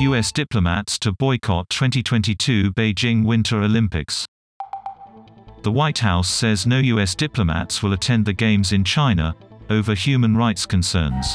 U.S. diplomats to boycott 2022 Beijing Winter Olympics. The White House says no U.S. diplomats will attend the Games in China, over human rights concerns.